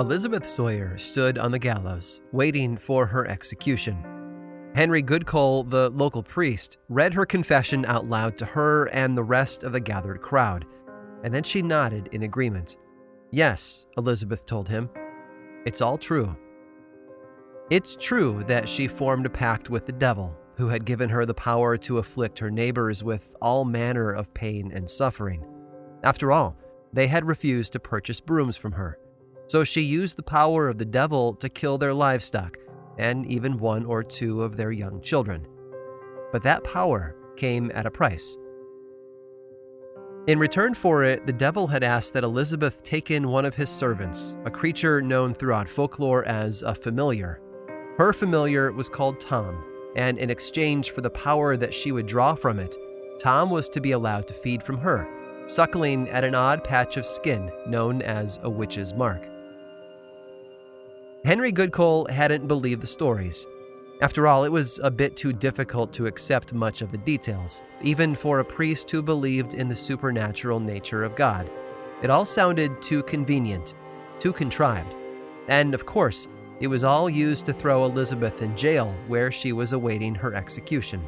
Elizabeth Sawyer stood on the gallows, waiting for her execution. Henry Goodcole, the local priest, read her confession out loud to her and the rest of the gathered crowd, and then she nodded in agreement. Yes, Elizabeth told him, it's all true. It's true that she formed a pact with the devil, who had given her the power to afflict her neighbors with all manner of pain and suffering. After all, they had refused to purchase brooms from her, so she used the power of the devil to kill their livestock and even one or two of their young children. But that power came at a price. In return for it, the devil had asked that Elizabeth take in one of his servants, a creature known throughout folklore as a familiar. Her familiar was called Tom, and in exchange for the power that she would draw from it, Tom was to be allowed to feed from her, suckling at an odd patch of skin known as a witch's mark. Henry Goodcole hadn't believed the stories. After all, it was a bit too difficult to accept much of the details, even for a priest who believed in the supernatural nature of God. It all sounded too convenient, too contrived. And of course, it was all used to throw Elizabeth in jail where she was awaiting her execution.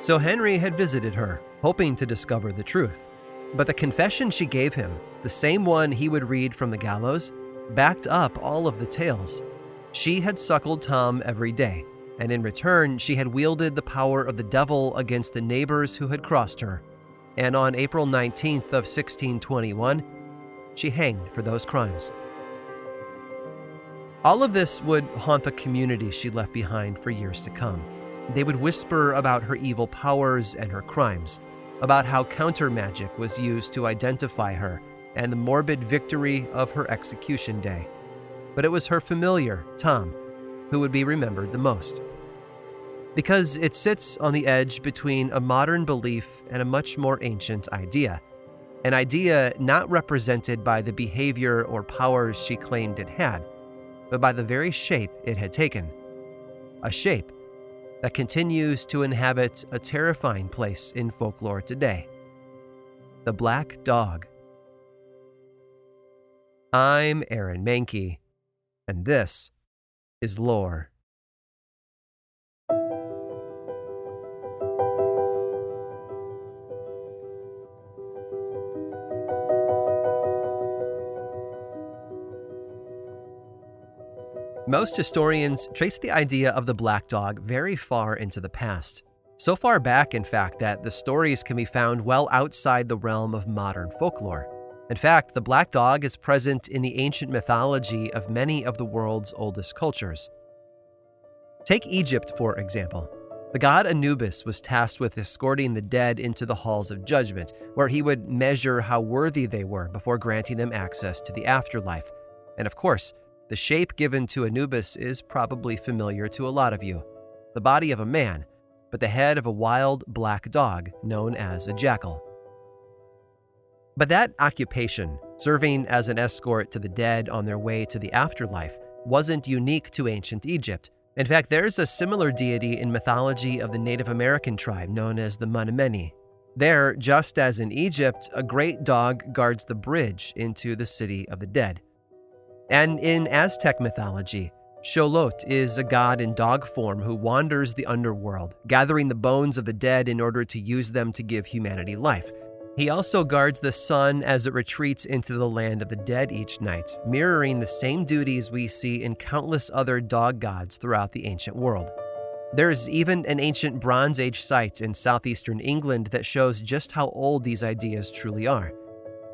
So Henry had visited her, hoping to discover the truth. But the confession she gave him, the same one he would read from the gallows, backed up all of the tales. She had suckled Tom every day, and in return, she had wielded the power of the devil against the neighbors who had crossed her. And on April 19th of 1621, she hanged for those crimes. All of this would haunt the community she left behind for years to come. They would whisper about her evil powers and her crimes, about how counter magic was used to identify her and the morbid victory of her execution day. But it was her familiar, Tom, who would be remembered the most. Because it sits on the edge between a modern belief and a much more ancient idea. An idea not represented by the behavior or powers she claimed it had, but by the very shape it had taken. A shape that continues to inhabit a terrifying place in folklore today. The Black Dog. I'm Aaron Mahnke, and this is Lore. Most historians trace the idea of the black dog very far into the past. So far back, in fact, that the stories can be found well outside the realm of modern folklore. In fact, the black dog is present in the ancient mythology of many of the world's oldest cultures. Take Egypt, for example. The god Anubis was tasked with escorting the dead into the halls of judgment, where he would measure how worthy they were before granting them access to the afterlife. And of course, the shape given to Anubis is probably familiar to a lot of you the body of a man, but the head of a wild black dog known as a jackal. But that occupation, serving as an escort to the dead on their way to the afterlife, wasn't unique to ancient Egypt. In fact, there's a similar deity in mythology of the Native American tribe known as the Menominee. There, just as in Egypt, a great dog guards the bridge into the city of the dead. And in Aztec mythology, Xolotl is a god in dog form who wanders the underworld, gathering the bones of the dead in order to use them to give humanity life. He also guards the sun as it retreats into the land of the dead each night, mirroring the same duties we see in countless other dog gods throughout the ancient world. There's even an ancient Bronze Age site in southeastern England that shows just how old these ideas truly are.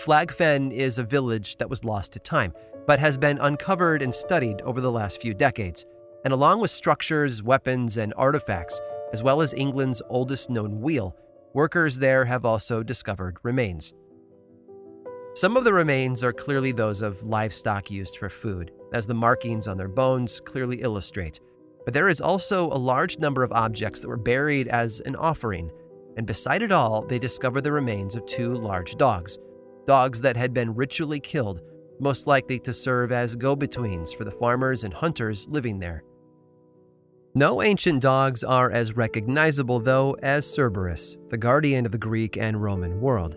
Flagfen is a village that was lost to time, but has been uncovered and studied over the last few decades. And along with structures, weapons, and artifacts, as well as England's oldest known wheel, workers there have also discovered remains. Some of the remains are clearly those of livestock used for food, as the markings on their bones clearly illustrate. But there is also a large number of objects that were buried as an offering, and beside it all, they discover the remains of two large dogs. Dogs that had been ritually killed, most likely to serve as go betweens for the farmers and hunters living there. No ancient dogs are as recognizable, though, as Cerberus, the guardian of the Greek and Roman world.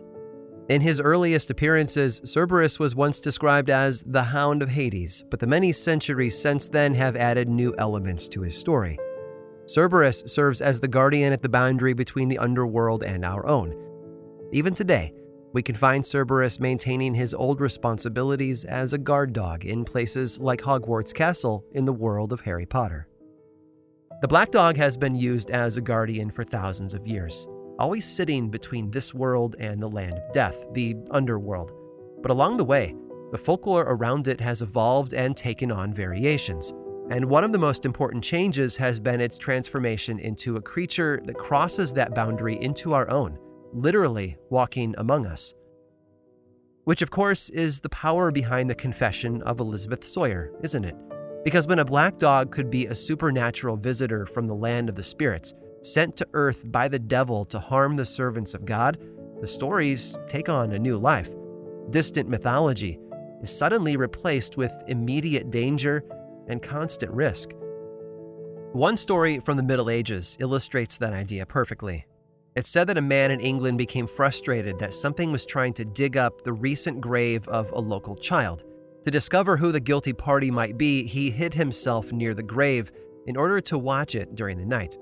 In his earliest appearances, Cerberus was once described as the Hound of Hades, but the many centuries since then have added new elements to his story. Cerberus serves as the guardian at the boundary between the underworld and our own. Even today, we can find Cerberus maintaining his old responsibilities as a guard dog in places like Hogwarts Castle in the world of Harry Potter. The Black Dog has been used as a guardian for thousands of years, always sitting between this world and the land of death, the underworld. But along the way, the folklore around it has evolved and taken on variations. And one of the most important changes has been its transformation into a creature that crosses that boundary into our own literally walking among us. Which, of course, is the power behind the confession of Elizabeth Sawyer, isn't it? Because when a black dog could be a supernatural visitor from the land of the spirits, sent to earth by the devil to harm the servants of God, the stories take on a new life. Distant mythology is suddenly replaced with immediate danger and constant risk. One story from the Middle Ages illustrates that idea perfectly. It's said that a man in England became frustrated that something was trying to dig up the recent grave of a local child. To discover who the guilty party might be, he hid himself near the grave in order to watch it during the night.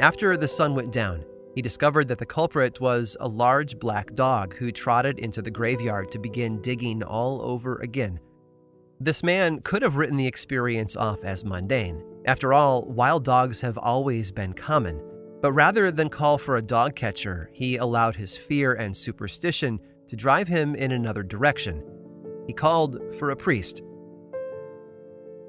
After the sun went down, he discovered that the culprit was a large black dog who trotted into the graveyard to begin digging all over again. This man could have written the experience off as mundane. After all, wild dogs have always been common. But rather than call for a dog catcher, he allowed his fear and superstition to drive him in another direction. He called for a priest.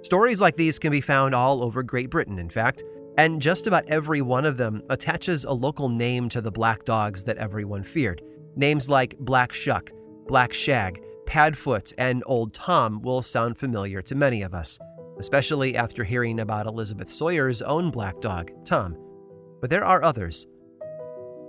Stories like these can be found all over Great Britain, in fact, and just about every one of them attaches a local name to the black dogs that everyone feared. Names like Black Shuck, Black Shag, Padfoot, and Old Tom will sound familiar to many of us, especially after hearing about Elizabeth Sawyer's own black dog, Tom but there are others.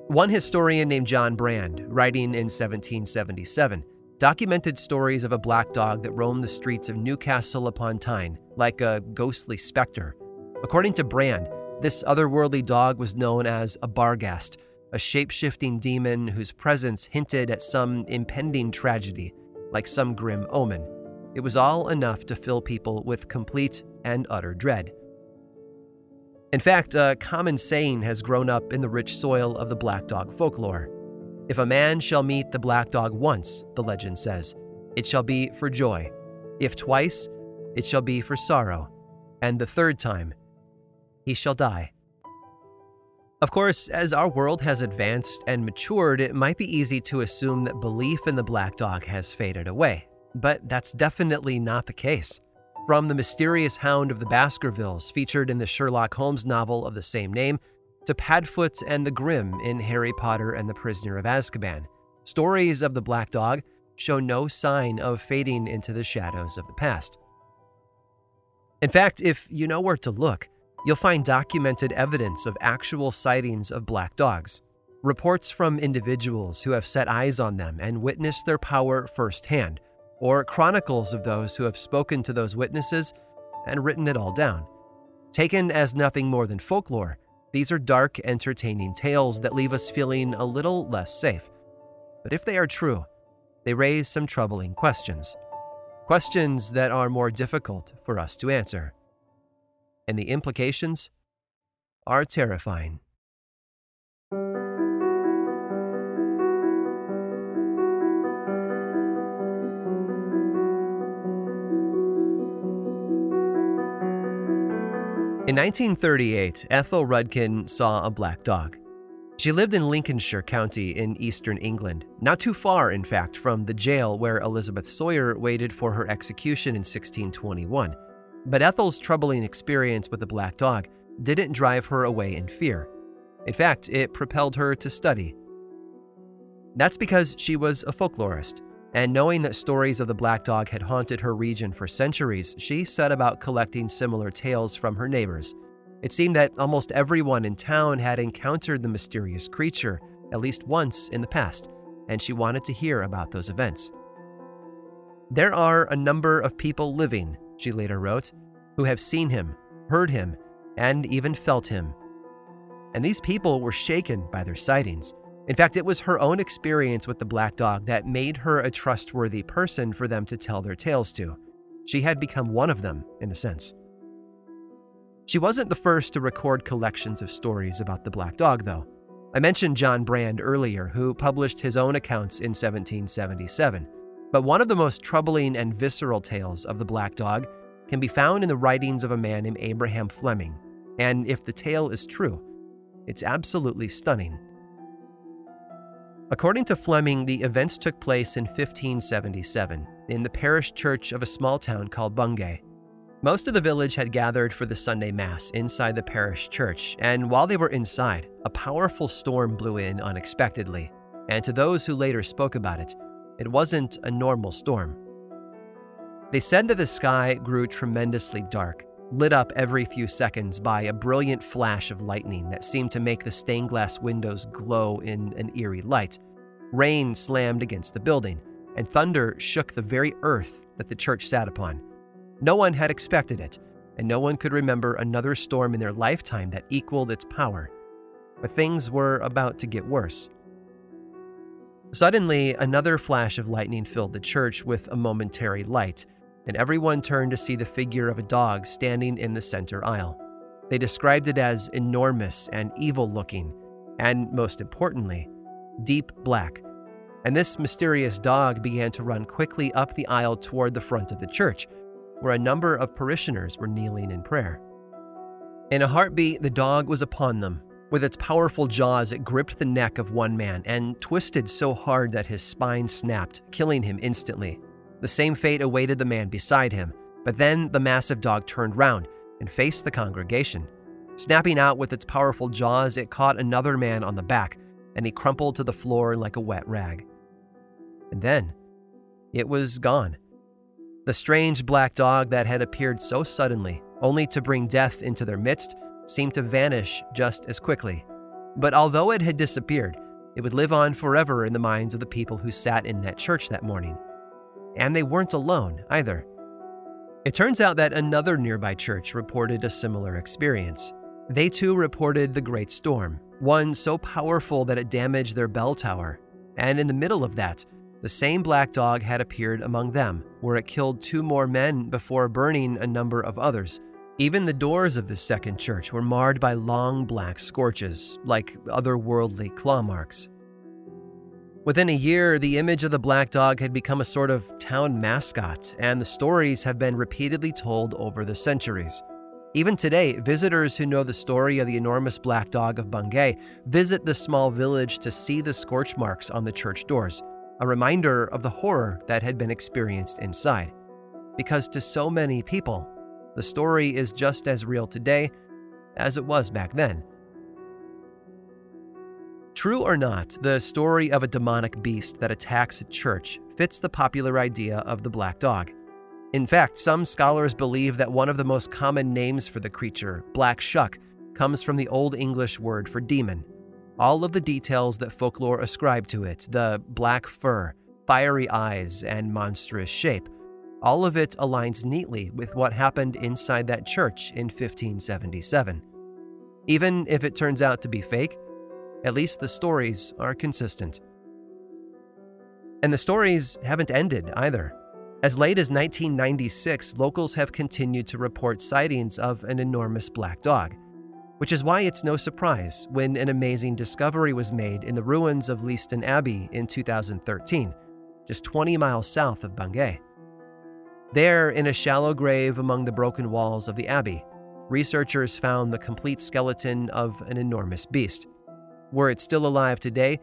One historian named John Brand, writing in 1777, documented stories of a black dog that roamed the streets of Newcastle upon Tyne, like a ghostly specter. According to Brand, this otherworldly dog was known as a Barghast, a shape shifting demon whose presence hinted at some impending tragedy, like some grim omen. It was all enough to fill people with complete and utter dread. In fact, a common saying has grown up in the rich soil of the black dog folklore. If a man shall meet the black dog once, the legend says, it shall be for joy. If twice, it shall be for sorrow. And the third time, he shall die. Of course, as our world has advanced and matured, it might be easy to assume that belief in the black dog has faded away. But that's definitely not the case. From the mysterious hound of the Baskervilles, featured in the Sherlock Holmes novel of the same name, to Padfoot and the Grim in Harry Potter and the Prisoner of Azkaban, stories of the Black Dog show no sign of fading into the shadows of the past. In fact, if you know where to look, you'll find documented evidence of actual sightings of black dogs, reports from individuals who have set eyes on them and witnessed their power firsthand or chronicles of those who have spoken to those witnesses and written it all down. Taken as nothing more than folklore, these are dark, entertaining tales that leave us feeling a little less safe. But if they are true, they raise some troubling questions. Questions that are more difficult for us to answer. And the implications are terrifying. In 1938, Ethel Rudkin saw a black dog. She lived in Lincolnshire County in eastern England, not too far, in fact, from the jail where Elizabeth Sawyer waited for her execution in 1621. But Ethel's troubling experience with the black dog didn't drive her away in fear. In fact, it propelled her to study. That's because she was a folklorist and knowing that stories of the black dog had haunted her region for centuries, she set about collecting similar tales from her neighbors. It seemed that almost everyone in town had encountered the mysterious creature at least once in the past, and she wanted to hear about those events. There are a number of people living, she later wrote, who have seen him, heard him, and even felt him. And these people were shaken by their sightings. In fact, it was her own experience with the black dog that made her a trustworthy person for them to tell their tales to. She had become one of them, in a sense. She wasn't the first to record collections of stories about the black dog, though. I mentioned John Brand earlier, who published his own accounts in 1777. But one of the most troubling and visceral tales of the black dog can be found in the writings of a man named Abraham Fleming. And if the tale is true, it's absolutely stunning. According to Fleming, the events took place in 1577 in the parish church of a small town called Bungay. Most of the village had gathered for the Sunday Mass inside the parish church, and while they were inside, a powerful storm blew in unexpectedly. And to those who later spoke about it, it wasn't a normal storm. They said that the sky grew tremendously dark, lit up every few seconds by a brilliant flash of lightning that seemed to make the stained glass windows glow in an eerie light. Rain slammed against the building, and thunder shook the very earth that the church sat upon. No one had expected it, and no one could remember another storm in their lifetime that equaled its power. But things were about to get worse. Suddenly, another flash of lightning filled the church with a momentary light, and everyone turned to see the figure of a dog standing in the center aisle. They described it as enormous and evil looking, and most importantly, deep black. And this mysterious dog began to run quickly up the aisle toward the front of the church, where a number of parishioners were kneeling in prayer. In a heartbeat, the dog was upon them. With its powerful jaws, it gripped the neck of one man and twisted so hard that his spine snapped, killing him instantly. The same fate awaited the man beside him, but then the massive dog turned round and faced the congregation. Snapping out with its powerful jaws, it caught another man on the back, and he crumpled to the floor like a wet rag. And then, it was gone. The strange black dog that had appeared so suddenly, only to bring death into their midst, seemed to vanish just as quickly. But although it had disappeared, it would live on forever in the minds of the people who sat in that church that morning. And they weren't alone either. It turns out that another nearby church reported a similar experience. They too reported the great storm, one so powerful that it damaged their bell tower. And in the middle of that, the same black dog had appeared among them, where it killed two more men before burning a number of others. Even the doors of the second church were marred by long black scorches, like otherworldly claw marks. Within a year, the image of the black dog had become a sort of town mascot, and the stories have been repeatedly told over the centuries. Even today, visitors who know the story of the enormous black dog of Bungay visit the small village to see the scorch marks on the church doors a reminder of the horror that had been experienced inside. Because to so many people, the story is just as real today as it was back then. True or not, the story of a demonic beast that attacks a church fits the popular idea of the black dog. In fact, some scholars believe that one of the most common names for the creature, Black Shuck, comes from the Old English word for demon, all of the details that folklore ascribe to it the black fur, fiery eyes, and monstrous shape all of it aligns neatly with what happened inside that church in 1577. Even if it turns out to be fake, at least the stories are consistent. And the stories haven't ended either. As late as 1996, locals have continued to report sightings of an enormous black dog which is why it's no surprise when an amazing discovery was made in the ruins of Leiston Abbey in 2013, just 20 miles south of Bungay. There, in a shallow grave among the broken walls of the abbey, researchers found the complete skeleton of an enormous beast. Were it still alive today,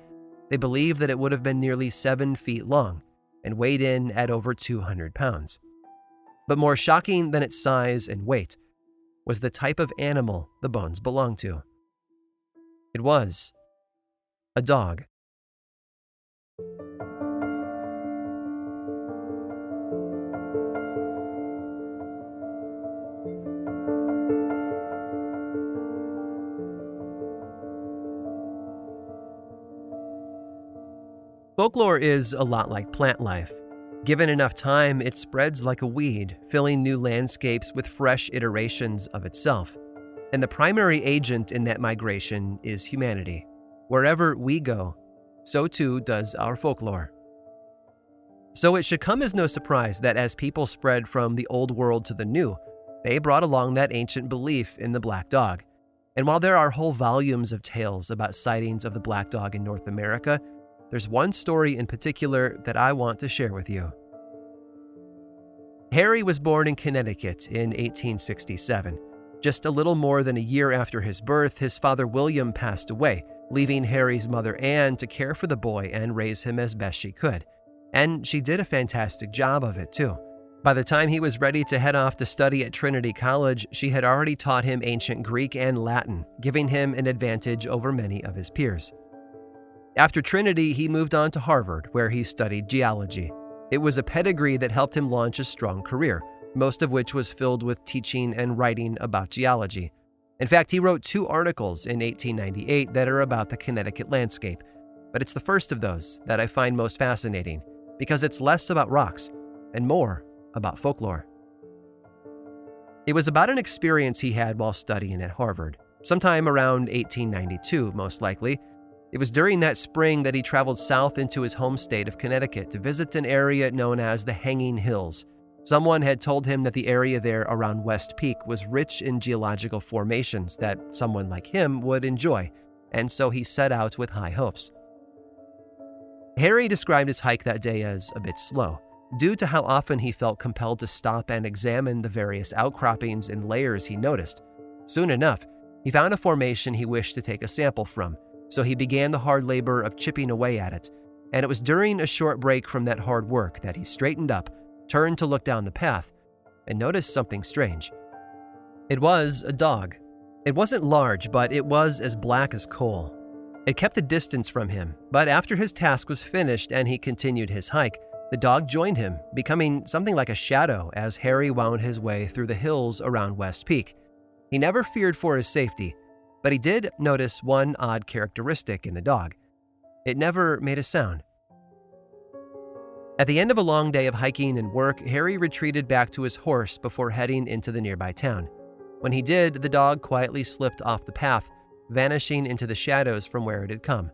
they believe that it would have been nearly seven feet long and weighed in at over 200 pounds. But more shocking than its size and weight was the type of animal the bones belonged to. It was a dog. Folklore is a lot like plant life. Given enough time, it spreads like a weed, filling new landscapes with fresh iterations of itself. And the primary agent in that migration is humanity. Wherever we go, so too does our folklore. So it should come as no surprise that as people spread from the old world to the new, they brought along that ancient belief in the black dog. And while there are whole volumes of tales about sightings of the black dog in North America, there's one story in particular that I want to share with you. Harry was born in Connecticut in 1867. Just a little more than a year after his birth, his father William passed away, leaving Harry's mother Anne to care for the boy and raise him as best she could. And she did a fantastic job of it, too. By the time he was ready to head off to study at Trinity College, she had already taught him ancient Greek and Latin, giving him an advantage over many of his peers. After Trinity, he moved on to Harvard, where he studied geology. It was a pedigree that helped him launch a strong career, most of which was filled with teaching and writing about geology. In fact, he wrote two articles in 1898 that are about the Connecticut landscape, but it's the first of those that I find most fascinating because it's less about rocks and more about folklore. It was about an experience he had while studying at Harvard, sometime around 1892, most likely. It was during that spring that he traveled south into his home state of Connecticut to visit an area known as the Hanging Hills. Someone had told him that the area there around West Peak was rich in geological formations that someone like him would enjoy, and so he set out with high hopes. Harry described his hike that day as a bit slow due to how often he felt compelled to stop and examine the various outcroppings and layers he noticed. Soon enough, he found a formation he wished to take a sample from, so he began the hard labor of chipping away at it. And it was during a short break from that hard work that he straightened up, turned to look down the path, and noticed something strange. It was a dog. It wasn't large, but it was as black as coal. It kept a distance from him, but after his task was finished and he continued his hike, the dog joined him, becoming something like a shadow as Harry wound his way through the hills around West Peak. He never feared for his safety, but he did notice one odd characteristic in the dog. It never made a sound. At the end of a long day of hiking and work, Harry retreated back to his horse before heading into the nearby town. When he did, the dog quietly slipped off the path, vanishing into the shadows from where it had come.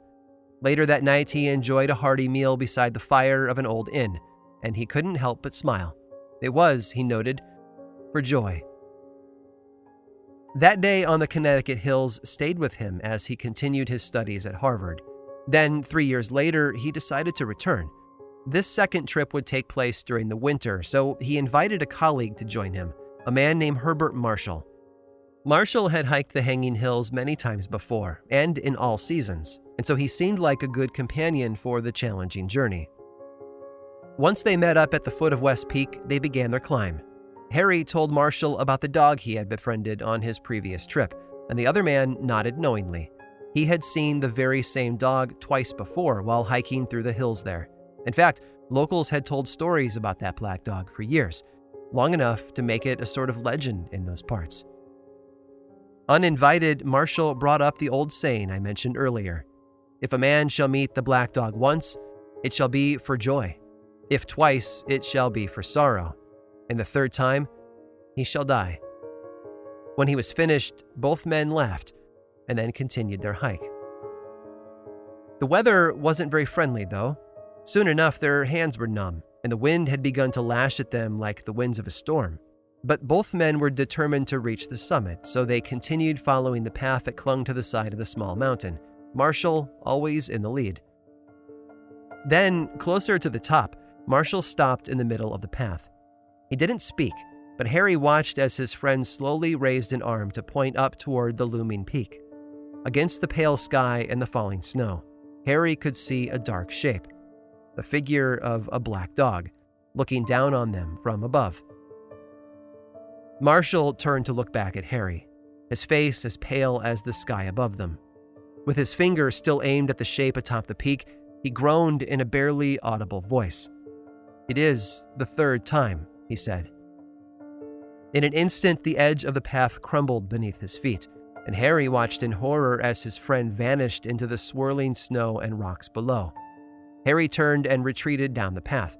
Later that night, he enjoyed a hearty meal beside the fire of an old inn, and he couldn't help but smile. It was, he noted, for joy. That day on the Connecticut hills stayed with him as he continued his studies at Harvard. Then, three years later, he decided to return. This second trip would take place during the winter, so he invited a colleague to join him, a man named Herbert Marshall. Marshall had hiked the Hanging Hills many times before, and in all seasons and so he seemed like a good companion for the challenging journey. Once they met up at the foot of West Peak, they began their climb. Harry told Marshall about the dog he had befriended on his previous trip, and the other man nodded knowingly. He had seen the very same dog twice before while hiking through the hills there. In fact, locals had told stories about that black dog for years, long enough to make it a sort of legend in those parts. Uninvited, Marshall brought up the old saying I mentioned earlier if a man shall meet the black dog once, it shall be for joy. If twice, it shall be for sorrow. And the third time, he shall die. When he was finished, both men laughed and then continued their hike. The weather wasn't very friendly, though. Soon enough, their hands were numb, and the wind had begun to lash at them like the winds of a storm. But both men were determined to reach the summit, so they continued following the path that clung to the side of the small mountain. Marshall always in the lead. Then, closer to the top, Marshall stopped in the middle of the path. He didn't speak, but Harry watched as his friend slowly raised an arm to point up toward the looming peak. Against the pale sky and the falling snow, Harry could see a dark shape the figure of a black dog, looking down on them from above. Marshall turned to look back at Harry, his face as pale as the sky above them. With his finger still aimed at the shape atop the peak, he groaned in a barely audible voice. It is the third time, he said. In an instant, the edge of the path crumbled beneath his feet, and Harry watched in horror as his friend vanished into the swirling snow and rocks below. Harry turned and retreated down the path.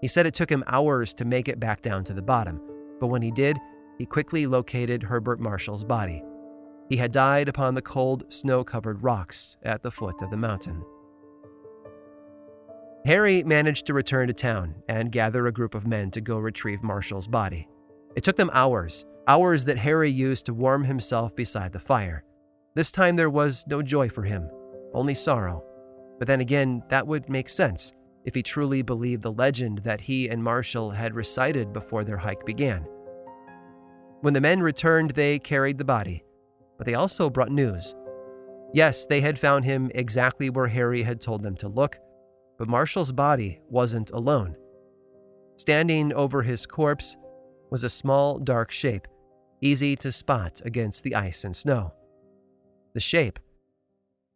He said it took him hours to make it back down to the bottom, but when he did, he quickly located Herbert Marshall's body. He had died upon the cold, snow covered rocks at the foot of the mountain. Harry managed to return to town and gather a group of men to go retrieve Marshall's body. It took them hours, hours that Harry used to warm himself beside the fire. This time there was no joy for him, only sorrow. But then again, that would make sense if he truly believed the legend that he and Marshall had recited before their hike began. When the men returned, they carried the body, but they also brought news. Yes, they had found him exactly where Harry had told them to look, but Marshall's body wasn't alone. Standing over his corpse was a small, dark shape, easy to spot against the ice and snow. The shape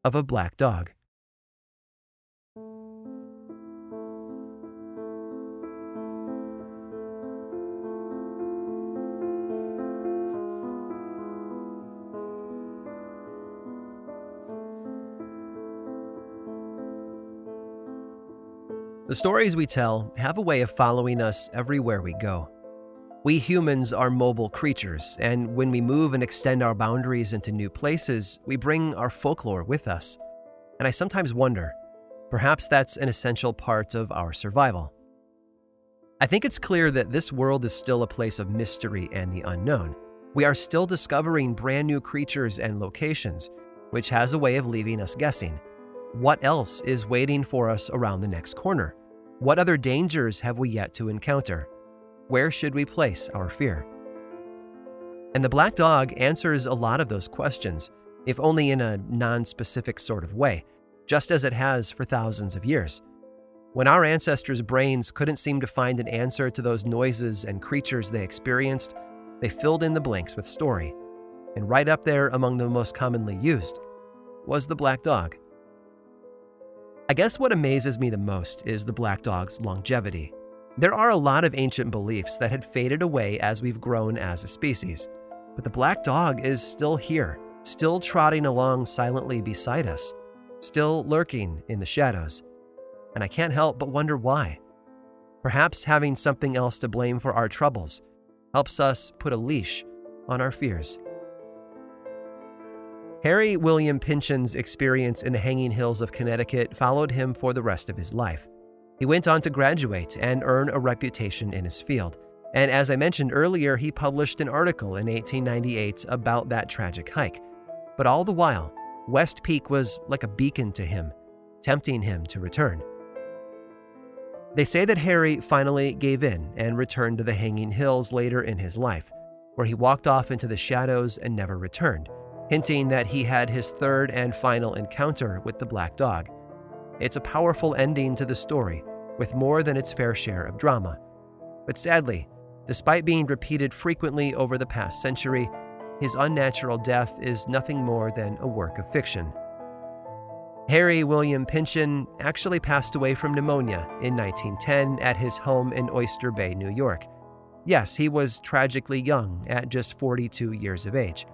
of a black dog. The stories we tell have a way of following us everywhere we go. We humans are mobile creatures, and when we move and extend our boundaries into new places, we bring our folklore with us. And I sometimes wonder perhaps that's an essential part of our survival. I think it's clear that this world is still a place of mystery and the unknown. We are still discovering brand new creatures and locations, which has a way of leaving us guessing. What else is waiting for us around the next corner? What other dangers have we yet to encounter? Where should we place our fear? And the black dog answers a lot of those questions, if only in a non specific sort of way, just as it has for thousands of years. When our ancestors' brains couldn't seem to find an answer to those noises and creatures they experienced, they filled in the blanks with story. And right up there among the most commonly used was the black dog. I guess what amazes me the most is the black dog's longevity. There are a lot of ancient beliefs that had faded away as we've grown as a species, but the black dog is still here, still trotting along silently beside us, still lurking in the shadows. And I can't help but wonder why. Perhaps having something else to blame for our troubles helps us put a leash on our fears. Harry William Pynchon's experience in the hanging hills of Connecticut followed him for the rest of his life. He went on to graduate and earn a reputation in his field. And as I mentioned earlier, he published an article in 1898 about that tragic hike. But all the while, West Peak was like a beacon to him, tempting him to return. They say that Harry finally gave in and returned to the hanging hills later in his life, where he walked off into the shadows and never returned hinting that he had his third and final encounter with the black dog. It's a powerful ending to the story, with more than its fair share of drama. But sadly, despite being repeated frequently over the past century, his unnatural death is nothing more than a work of fiction. Harry William Pynchon actually passed away from pneumonia in 1910 at his home in Oyster Bay, New York. Yes, he was tragically young at just 42 years of age.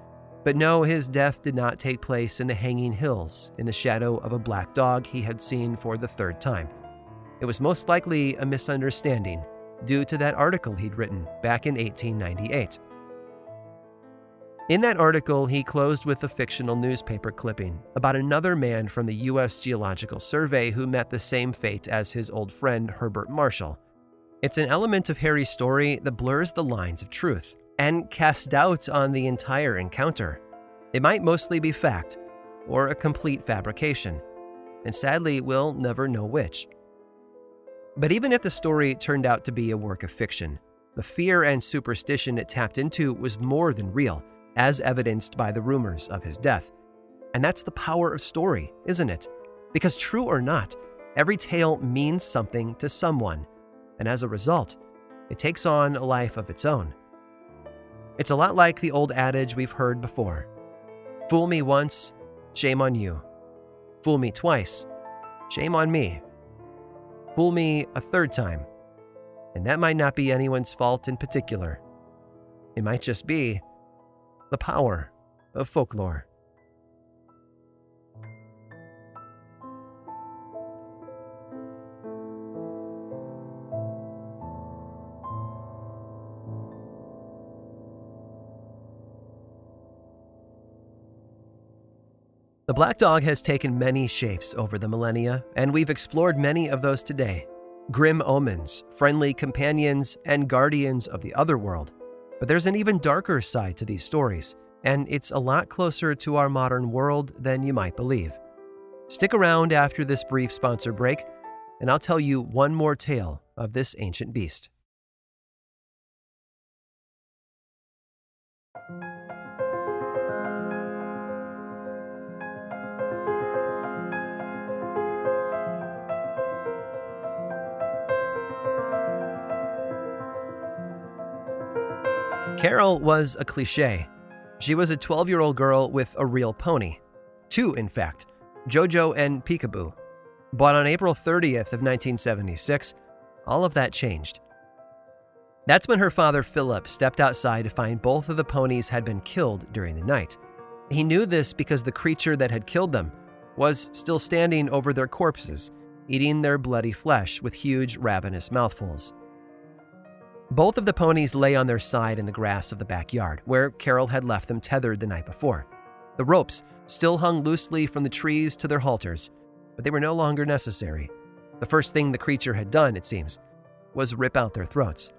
But no, his death did not take place in the hanging hills in the shadow of a black dog he had seen for the third time. It was most likely a misunderstanding due to that article he'd written back in 1898. In that article, he closed with a fictional newspaper clipping about another man from the U.S. Geological Survey who met the same fate as his old friend Herbert Marshall. It's an element of Harry's story that blurs the lines of truth and cast doubt on the entire encounter. It might mostly be fact or a complete fabrication, and sadly, we'll never know which. But even if the story turned out to be a work of fiction, the fear and superstition it tapped into was more than real, as evidenced by the rumors of his death. And that's the power of story, isn't it? Because true or not, every tale means something to someone, and as a result, it takes on a life of its own. It's a lot like the old adage we've heard before Fool me once, shame on you. Fool me twice, shame on me. Fool me a third time, and that might not be anyone's fault in particular. It might just be the power of folklore. The black dog has taken many shapes over the millennia, and we've explored many of those today grim omens, friendly companions, and guardians of the other world. But there's an even darker side to these stories, and it's a lot closer to our modern world than you might believe. Stick around after this brief sponsor break, and I'll tell you one more tale of this ancient beast. Carol was a cliche. She was a 12 year old girl with a real pony. Two, in fact Jojo and Peekaboo. But on April 30th of 1976, all of that changed. That's when her father Philip stepped outside to find both of the ponies had been killed during the night. He knew this because the creature that had killed them was still standing over their corpses, eating their bloody flesh with huge, ravenous mouthfuls. Both of the ponies lay on their side in the grass of the backyard, where Carol had left them tethered the night before. The ropes still hung loosely from the trees to their halters, but they were no longer necessary. The first thing the creature had done, it seems, was rip out their throats.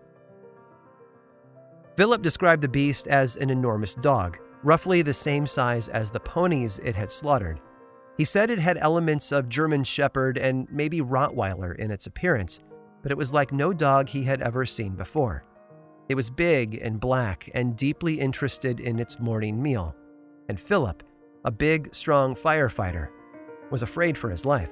Philip described the beast as an enormous dog, roughly the same size as the ponies it had slaughtered. He said it had elements of German Shepherd and maybe Rottweiler in its appearance, but it was like no dog he had ever seen before. It was big and black and deeply interested in its morning meal. And Philip, a big, strong firefighter, was afraid for his life.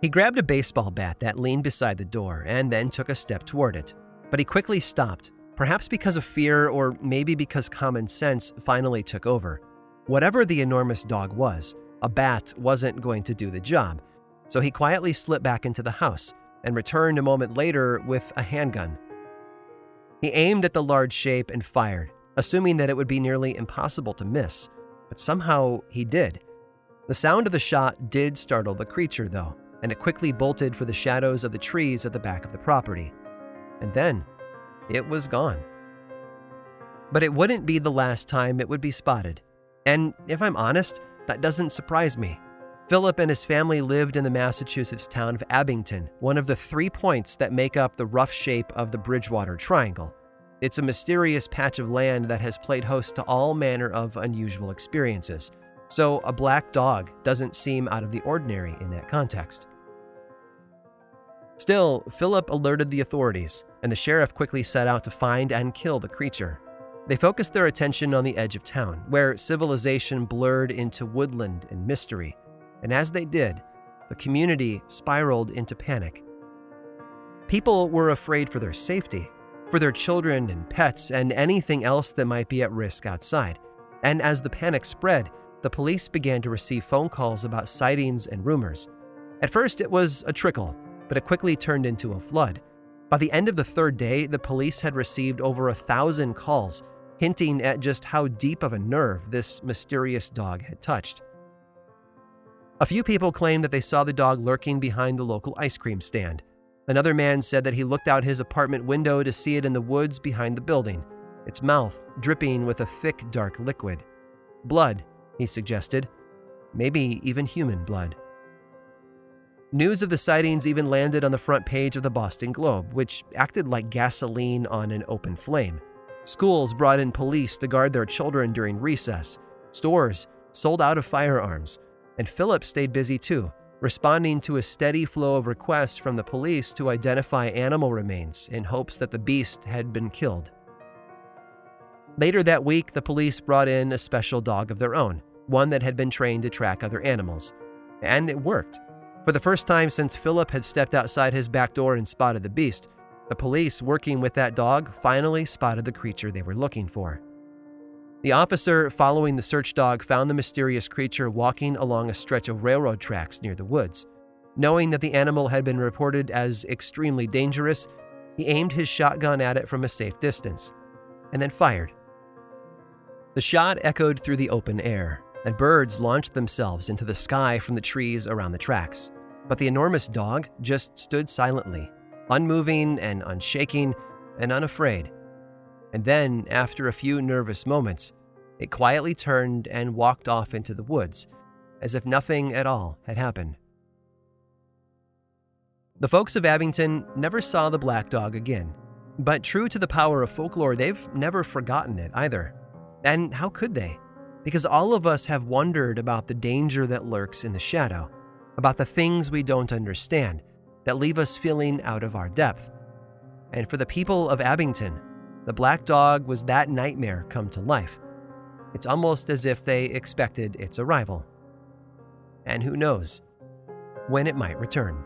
He grabbed a baseball bat that leaned beside the door and then took a step toward it. But he quickly stopped, perhaps because of fear or maybe because common sense finally took over. Whatever the enormous dog was, a bat wasn't going to do the job. So he quietly slipped back into the house, and returned a moment later with a handgun. He aimed at the large shape and fired, assuming that it would be nearly impossible to miss, but somehow he did. The sound of the shot did startle the creature, though, and it quickly bolted for the shadows of the trees at the back of the property. And then, it was gone. But it wouldn't be the last time it would be spotted. And if I'm honest, that doesn't surprise me. Philip and his family lived in the Massachusetts town of Abington, one of the three points that make up the rough shape of the Bridgewater Triangle. It's a mysterious patch of land that has played host to all manner of unusual experiences, so a black dog doesn't seem out of the ordinary in that context. Still, Philip alerted the authorities, and the sheriff quickly set out to find and kill the creature. They focused their attention on the edge of town, where civilization blurred into woodland and mystery and as they did, the community spiraled into panic. People were afraid for their safety, for their children and pets, and anything else that might be at risk outside. And as the panic spread, the police began to receive phone calls about sightings and rumors. At first, it was a trickle, but it quickly turned into a flood. By the end of the third day, the police had received over a thousand calls, hinting at just how deep of a nerve this mysterious dog had touched. A few people claimed that they saw the dog lurking behind the local ice cream stand. Another man said that he looked out his apartment window to see it in the woods behind the building, its mouth dripping with a thick, dark liquid. Blood, he suggested. Maybe even human blood. News of the sightings even landed on the front page of the Boston Globe, which acted like gasoline on an open flame. Schools brought in police to guard their children during recess. Stores sold out of firearms and Philip stayed busy too, responding to a steady flow of requests from the police to identify animal remains in hopes that the beast had been killed. Later that week, the police brought in a special dog of their own, one that had been trained to track other animals. And it worked. For the first time since Philip had stepped outside his back door and spotted the beast, the police working with that dog finally spotted the creature they were looking for. The officer following the search dog found the mysterious creature walking along a stretch of railroad tracks near the woods. Knowing that the animal had been reported as extremely dangerous, he aimed his shotgun at it from a safe distance and then fired. The shot echoed through the open air, and birds launched themselves into the sky from the trees around the tracks. But the enormous dog just stood silently, unmoving and unshaking and unafraid. And then, after a few nervous moments, it quietly turned and walked off into the woods, as if nothing at all had happened. The folks of Abington never saw the black dog again, but true to the power of folklore, they've never forgotten it either. And how could they? Because all of us have wondered about the danger that lurks in the shadow, about the things we don't understand that leave us feeling out of our depth. And for the people of Abington, the black dog was that nightmare come to life. It's almost as if they expected its arrival. And who knows when it might return.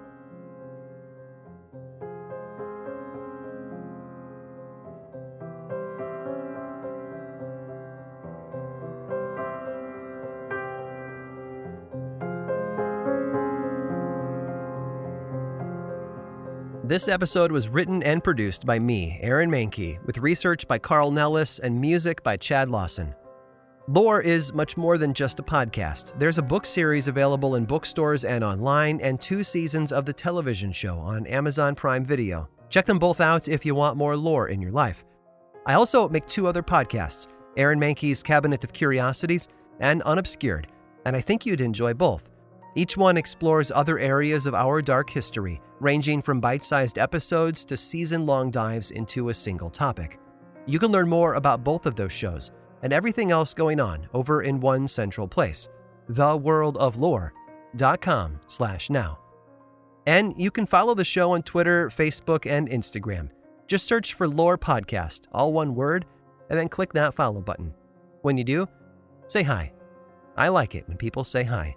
This episode was written and produced by me, Aaron Mahnke, with research by Carl Nellis and music by Chad Lawson. Lore is much more than just a podcast. There's a book series available in bookstores and online, and two seasons of the television show on Amazon Prime Video. Check them both out if you want more lore in your life. I also make two other podcasts Aaron Mahnke's Cabinet of Curiosities and Unobscured, and I think you'd enjoy both. Each one explores other areas of our dark history, ranging from bite sized episodes to season long dives into a single topic. You can learn more about both of those shows and everything else going on over in one central place, theworldoflore.com slash now. And you can follow the show on Twitter, Facebook, and Instagram. Just search for Lore Podcast, all one word, and then click that follow button. When you do, say hi. I like it when people say hi.